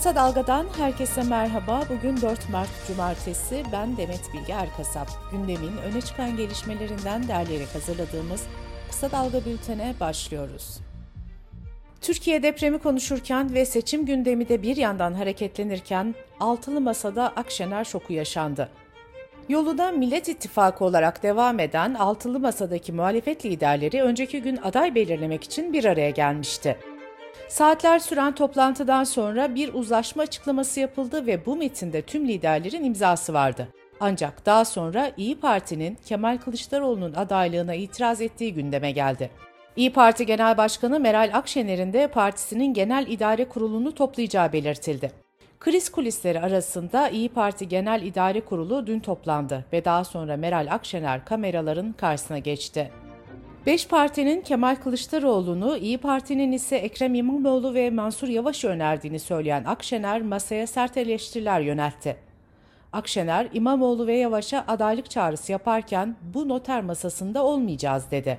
Kısa Dalga'dan herkese merhaba. Bugün 4 Mart Cumartesi. Ben Demet Bilge Erkasap. Gündemin öne çıkan gelişmelerinden derleyerek hazırladığımız Kısa Dalga bültene başlıyoruz. Türkiye depremi konuşurken ve seçim gündemi de bir yandan hareketlenirken altılı masada Akşener şoku yaşandı. Yoluna Millet İttifakı olarak devam eden altılı masadaki muhalefet liderleri önceki gün aday belirlemek için bir araya gelmişti. Saatler süren toplantıdan sonra bir uzlaşma açıklaması yapıldı ve bu metinde tüm liderlerin imzası vardı. Ancak daha sonra İyi Parti'nin Kemal Kılıçdaroğlu'nun adaylığına itiraz ettiği gündeme geldi. İyi Parti Genel Başkanı Meral Akşener'in de partisinin genel idare kurulunu toplayacağı belirtildi. Kriz kulisleri arasında İyi Parti Genel İdare Kurulu dün toplandı ve daha sonra Meral Akşener kameraların karşısına geçti. Beş partinin Kemal Kılıçdaroğlu'nu, İyi Parti'nin ise Ekrem İmamoğlu ve Mansur Yavaş önerdiğini söyleyen Akşener masaya sert eleştiriler yöneltti. Akşener, İmamoğlu ve Yavaş'a adaylık çağrısı yaparken bu noter masasında olmayacağız dedi.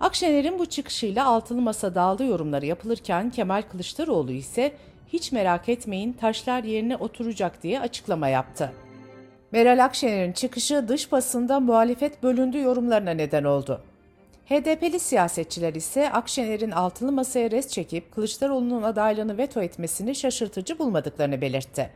Akşener'in bu çıkışıyla altılı masa dağıldı yorumları yapılırken Kemal Kılıçdaroğlu ise hiç merak etmeyin taşlar yerine oturacak diye açıklama yaptı. Meral Akşener'in çıkışı dış basında muhalefet bölündü yorumlarına neden oldu. HDP'li siyasetçiler ise Akşener'in altılı masaya res çekip Kılıçdaroğlu'nun adaylığını veto etmesini şaşırtıcı bulmadıklarını belirtti.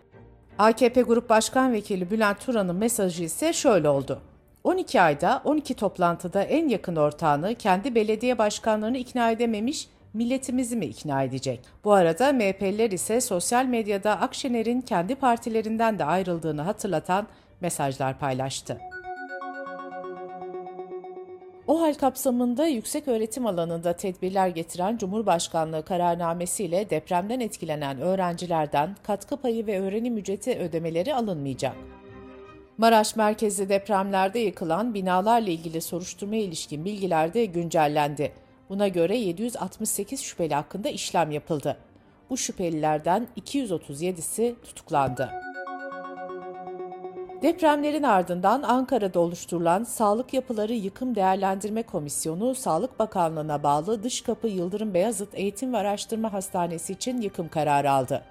AKP Grup Başkan Vekili Bülent Turan'ın mesajı ise şöyle oldu. 12 ayda 12 toplantıda en yakın ortağını kendi belediye başkanlarını ikna edememiş, milletimizi mi ikna edecek? Bu arada MHP'liler ise sosyal medyada Akşener'in kendi partilerinden de ayrıldığını hatırlatan mesajlar paylaştı. Hal kapsamında yüksek öğretim alanında tedbirler getiren Cumhurbaşkanlığı kararnamesiyle depremden etkilenen öğrencilerden katkı payı ve öğrenim ücreti ödemeleri alınmayacak. Maraş merkezli depremlerde yıkılan binalarla ilgili soruşturmaya ilişkin bilgiler de güncellendi. Buna göre 768 şüpheli hakkında işlem yapıldı. Bu şüphelilerden 237'si tutuklandı. Depremlerin ardından Ankara'da oluşturulan Sağlık Yapıları Yıkım Değerlendirme Komisyonu, Sağlık Bakanlığı'na bağlı Dışkapı Yıldırım Beyazıt Eğitim ve Araştırma Hastanesi için yıkım kararı aldı.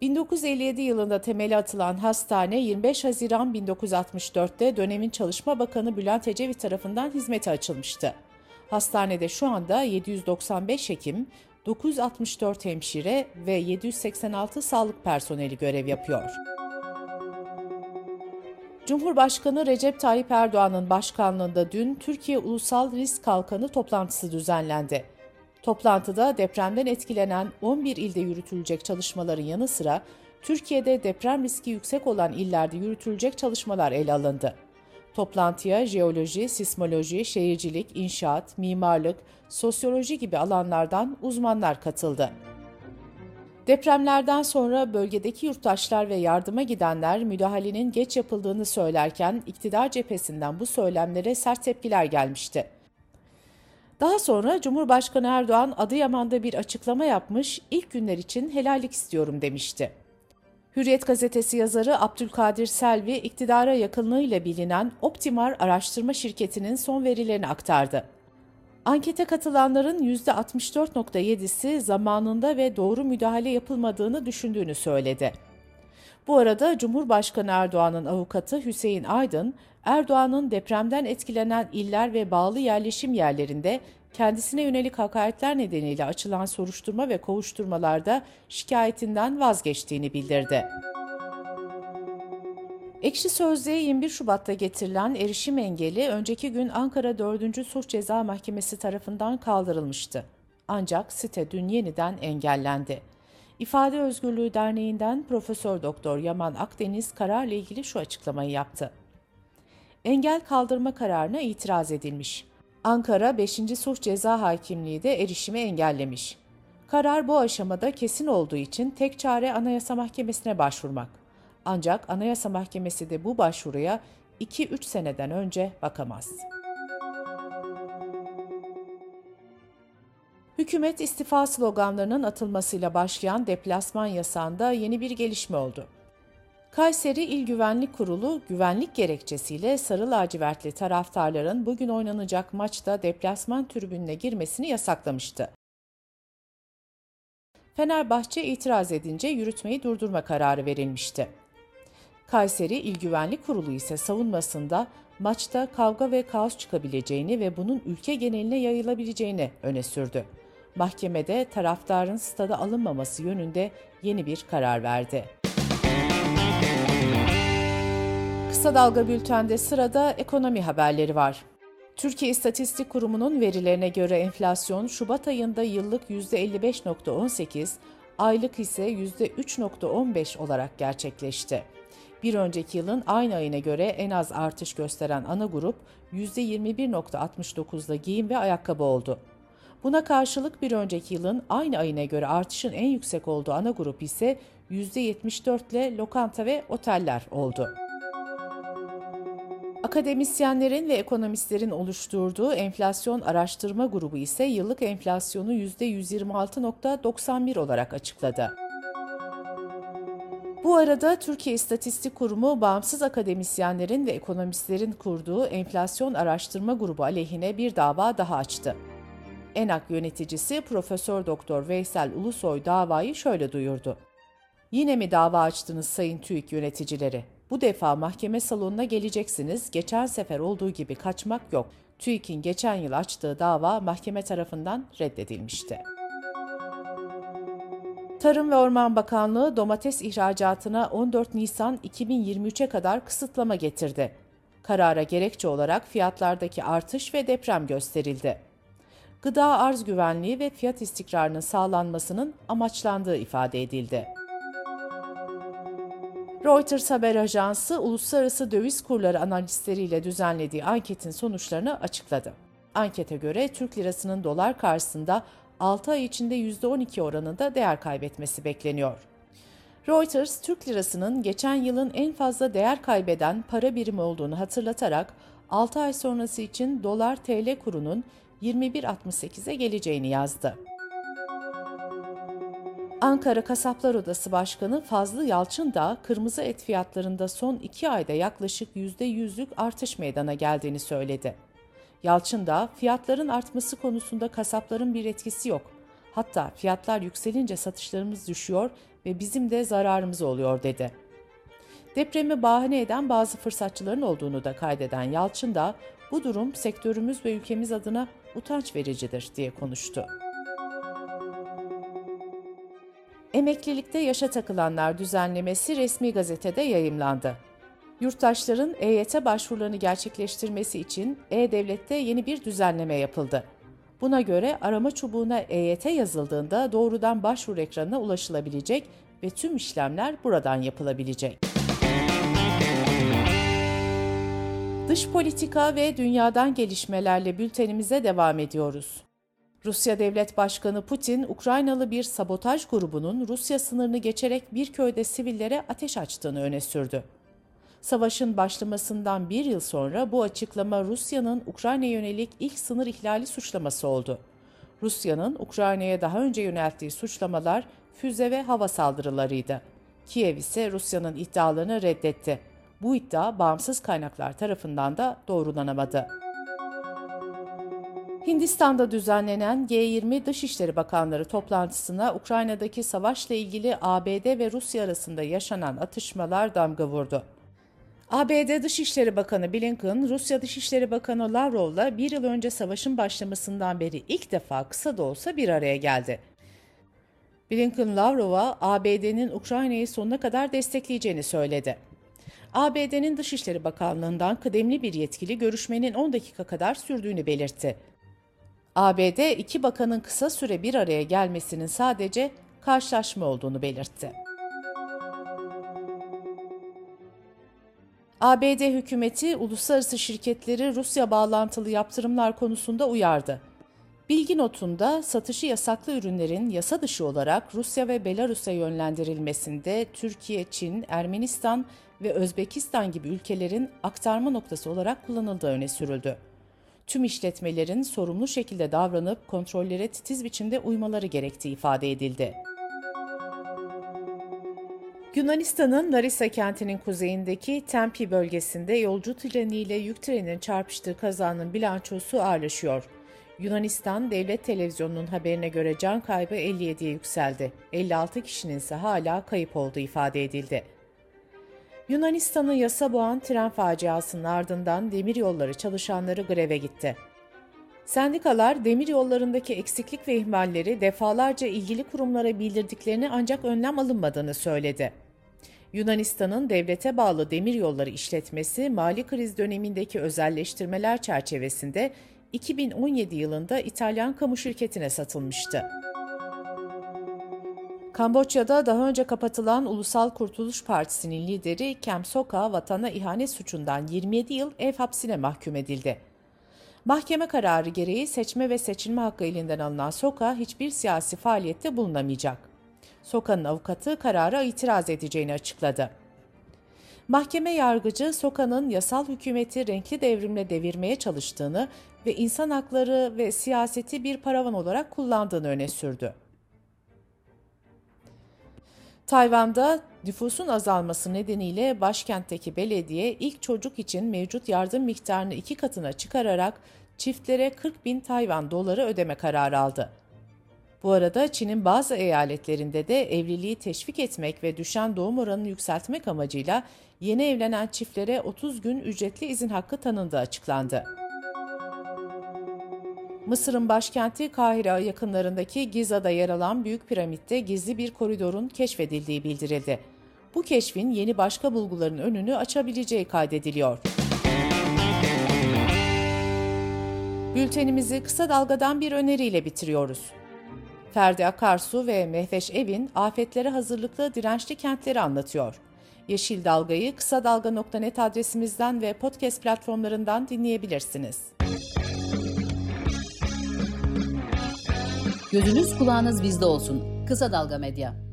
1957 yılında temeli atılan hastane 25 Haziran 1964'te dönemin Çalışma Bakanı Bülent Ecevit tarafından hizmete açılmıştı. Hastanede şu anda 795 hekim, 964 hemşire ve 786 sağlık personeli görev yapıyor. Cumhurbaşkanı Recep Tayyip Erdoğan'ın başkanlığında dün Türkiye Ulusal Risk Kalkanı toplantısı düzenlendi. Toplantıda depremden etkilenen 11 ilde yürütülecek çalışmaların yanı sıra Türkiye'de deprem riski yüksek olan illerde yürütülecek çalışmalar ele alındı. Toplantıya jeoloji, sismoloji, şehircilik, inşaat, mimarlık, sosyoloji gibi alanlardan uzmanlar katıldı. Depremlerden sonra bölgedeki yurttaşlar ve yardıma gidenler müdahalenin geç yapıldığını söylerken iktidar cephesinden bu söylemlere sert tepkiler gelmişti. Daha sonra Cumhurbaşkanı Erdoğan Adıyaman'da bir açıklama yapmış, ilk günler için helallik istiyorum demişti. Hürriyet gazetesi yazarı Abdülkadir Selvi, iktidara yakınlığıyla bilinen Optimar araştırma şirketinin son verilerini aktardı. Ankete katılanların %64.7'si zamanında ve doğru müdahale yapılmadığını düşündüğünü söyledi. Bu arada Cumhurbaşkanı Erdoğan'ın avukatı Hüseyin Aydın, Erdoğan'ın depremden etkilenen iller ve bağlı yerleşim yerlerinde kendisine yönelik hakaretler nedeniyle açılan soruşturma ve kovuşturmalarda şikayetinden vazgeçtiğini bildirdi. Ekşi Sözlüğe 21 Şubat'ta getirilen erişim engeli önceki gün Ankara 4. Suç Ceza Mahkemesi tarafından kaldırılmıştı. Ancak site dün yeniden engellendi. İfade Özgürlüğü Derneği'nden Profesör Doktor Yaman Akdeniz kararla ilgili şu açıklamayı yaptı. Engel kaldırma kararına itiraz edilmiş. Ankara 5. Suç Ceza Hakimliği de erişimi engellemiş. Karar bu aşamada kesin olduğu için tek çare Anayasa Mahkemesi'ne başvurmak. Ancak Anayasa Mahkemesi de bu başvuruya 2-3 seneden önce bakamaz. Hükümet istifa sloganlarının atılmasıyla başlayan deplasman yasağında yeni bir gelişme oldu. Kayseri İl Güvenlik Kurulu güvenlik gerekçesiyle sarı lacivertli taraftarların bugün oynanacak maçta deplasman tribününe girmesini yasaklamıştı. Fenerbahçe itiraz edince yürütmeyi durdurma kararı verilmişti. Kayseri İl Güvenlik Kurulu ise savunmasında maçta kavga ve kaos çıkabileceğini ve bunun ülke geneline yayılabileceğini öne sürdü. Mahkemede taraftarın stada alınmaması yönünde yeni bir karar verdi. Kısa Dalga Bülten'de sırada ekonomi haberleri var. Türkiye İstatistik Kurumu'nun verilerine göre enflasyon Şubat ayında yıllık %55.18, aylık ise %3.15 olarak gerçekleşti. Bir önceki yılın aynı ayına göre en az artış gösteren ana grup %21.69'da giyim ve ayakkabı oldu. Buna karşılık bir önceki yılın aynı ayına göre artışın en yüksek olduğu ana grup ise %74 ile lokanta ve oteller oldu. Akademisyenlerin ve ekonomistlerin oluşturduğu enflasyon araştırma grubu ise yıllık enflasyonu %126.91 olarak açıkladı. Bu arada Türkiye İstatistik Kurumu bağımsız akademisyenlerin ve ekonomistlerin kurduğu enflasyon araştırma grubu aleyhine bir dava daha açtı. ENAK yöneticisi Profesör Doktor Veysel Ulusoy davayı şöyle duyurdu. Yine mi dava açtınız Sayın TÜİK yöneticileri? Bu defa mahkeme salonuna geleceksiniz. Geçen sefer olduğu gibi kaçmak yok. TÜİK'in geçen yıl açtığı dava mahkeme tarafından reddedilmişti. Tarım ve Orman Bakanlığı domates ihracatına 14 Nisan 2023'e kadar kısıtlama getirdi. Karara gerekçe olarak fiyatlardaki artış ve deprem gösterildi. Gıda arz güvenliği ve fiyat istikrarının sağlanmasının amaçlandığı ifade edildi. Reuters haber ajansı uluslararası döviz kurları analistleriyle düzenlediği anketin sonuçlarını açıkladı. Ankete göre Türk lirasının dolar karşısında 6 ay içinde %12 oranında değer kaybetmesi bekleniyor. Reuters, Türk lirasının geçen yılın en fazla değer kaybeden para birimi olduğunu hatırlatarak 6 ay sonrası için dolar TL kurunun 21.68'e geleceğini yazdı. Ankara Kasaplar Odası Başkanı Fazlı Yalçın da kırmızı et fiyatlarında son iki ayda yaklaşık %100'lük artış meydana geldiğini söyledi. Yalçın da fiyatların artması konusunda kasapların bir etkisi yok. Hatta fiyatlar yükselince satışlarımız düşüyor ve bizim de zararımız oluyor dedi. Depremi bahane eden bazı fırsatçıların olduğunu da kaydeden Yalçın da bu durum sektörümüz ve ülkemiz adına utanç vericidir diye konuştu. Emeklilikte yaşa takılanlar düzenlemesi resmi gazetede yayımlandı. Yurttaşların EYT başvurularını gerçekleştirmesi için E-Devlet'te yeni bir düzenleme yapıldı. Buna göre arama çubuğuna EYT yazıldığında doğrudan başvuru ekranına ulaşılabilecek ve tüm işlemler buradan yapılabilecek. Dış politika ve dünyadan gelişmelerle bültenimize devam ediyoruz. Rusya Devlet Başkanı Putin, Ukraynalı bir sabotaj grubunun Rusya sınırını geçerek bir köyde sivillere ateş açtığını öne sürdü. Savaşın başlamasından bir yıl sonra bu açıklama Rusya'nın Ukrayna'ya yönelik ilk sınır ihlali suçlaması oldu. Rusya'nın Ukrayna'ya daha önce yönelttiği suçlamalar füze ve hava saldırılarıydı. Kiev ise Rusya'nın iddialarını reddetti. Bu iddia bağımsız kaynaklar tarafından da doğrulanamadı. Hindistan'da düzenlenen G20 Dışişleri Bakanları toplantısına Ukrayna'daki savaşla ilgili ABD ve Rusya arasında yaşanan atışmalar damga vurdu. ABD Dışişleri Bakanı Blinken, Rusya Dışişleri Bakanı Lavrov'la bir yıl önce savaşın başlamasından beri ilk defa kısa da olsa bir araya geldi. Blinken Lavrov'a ABD'nin Ukrayna'yı sonuna kadar destekleyeceğini söyledi. ABD'nin Dışişleri Bakanlığı'ndan kıdemli bir yetkili görüşmenin 10 dakika kadar sürdüğünü belirtti. ABD iki bakanın kısa süre bir araya gelmesinin sadece karşılaşma olduğunu belirtti. ABD hükümeti uluslararası şirketleri Rusya bağlantılı yaptırımlar konusunda uyardı. Bilgi notunda satışı yasaklı ürünlerin yasa dışı olarak Rusya ve Belarus'a yönlendirilmesinde Türkiye, Çin, Ermenistan ve Özbekistan gibi ülkelerin aktarma noktası olarak kullanıldığı öne sürüldü. Tüm işletmelerin sorumlu şekilde davranıp kontrollere titiz biçimde uymaları gerektiği ifade edildi. Yunanistan'ın Larissa kentinin kuzeyindeki Tempi bölgesinde yolcu treniyle yük treninin çarpıştığı kazanın bilançosu ağırlaşıyor. Yunanistan Devlet Televizyonu'nun haberine göre can kaybı 57'ye yükseldi. 56 kişinin ise hala kayıp olduğu ifade edildi. Yunanistan'ı yasa boğan tren faciasının ardından demiryolları çalışanları greve gitti. Sendikalar demir yollarındaki eksiklik ve ihmalleri defalarca ilgili kurumlara bildirdiklerini ancak önlem alınmadığını söyledi. Yunanistan'ın devlete bağlı demir yolları işletmesi mali kriz dönemindeki özelleştirmeler çerçevesinde 2017 yılında İtalyan kamu şirketine satılmıştı. Kamboçya'da daha önce kapatılan Ulusal Kurtuluş Partisi'nin lideri Kem Sokha vatana ihanet suçundan 27 yıl ev hapsine mahkum edildi. Mahkeme kararı gereği seçme ve seçilme hakkı elinden alınan Soka hiçbir siyasi faaliyette bulunamayacak. Soka'nın avukatı karara itiraz edeceğini açıkladı. Mahkeme yargıcı Soka'nın yasal hükümeti renkli devrimle devirmeye çalıştığını ve insan hakları ve siyaseti bir paravan olarak kullandığını öne sürdü. Tayvan'da nüfusun azalması nedeniyle başkentteki belediye ilk çocuk için mevcut yardım miktarını iki katına çıkararak çiftlere 40 bin Tayvan doları ödeme kararı aldı. Bu arada Çin'in bazı eyaletlerinde de evliliği teşvik etmek ve düşen doğum oranını yükseltmek amacıyla yeni evlenen çiftlere 30 gün ücretli izin hakkı tanındığı açıklandı. Mısır'ın başkenti Kahire yakınlarındaki Giza'da yer alan Büyük Piramit'te gizli bir koridorun keşfedildiği bildirildi. Bu keşfin yeni başka bulguların önünü açabileceği kaydediliyor. Bültenimizi kısa dalgadan bir öneriyle bitiriyoruz. Ferdi Akarsu ve Mehveş Evin afetlere hazırlıklı dirençli kentleri anlatıyor. Yeşil Dalga'yı kısa dalga.net adresimizden ve podcast platformlarından dinleyebilirsiniz. Gözünüz kulağınız bizde olsun. Kısa Dalga Medya.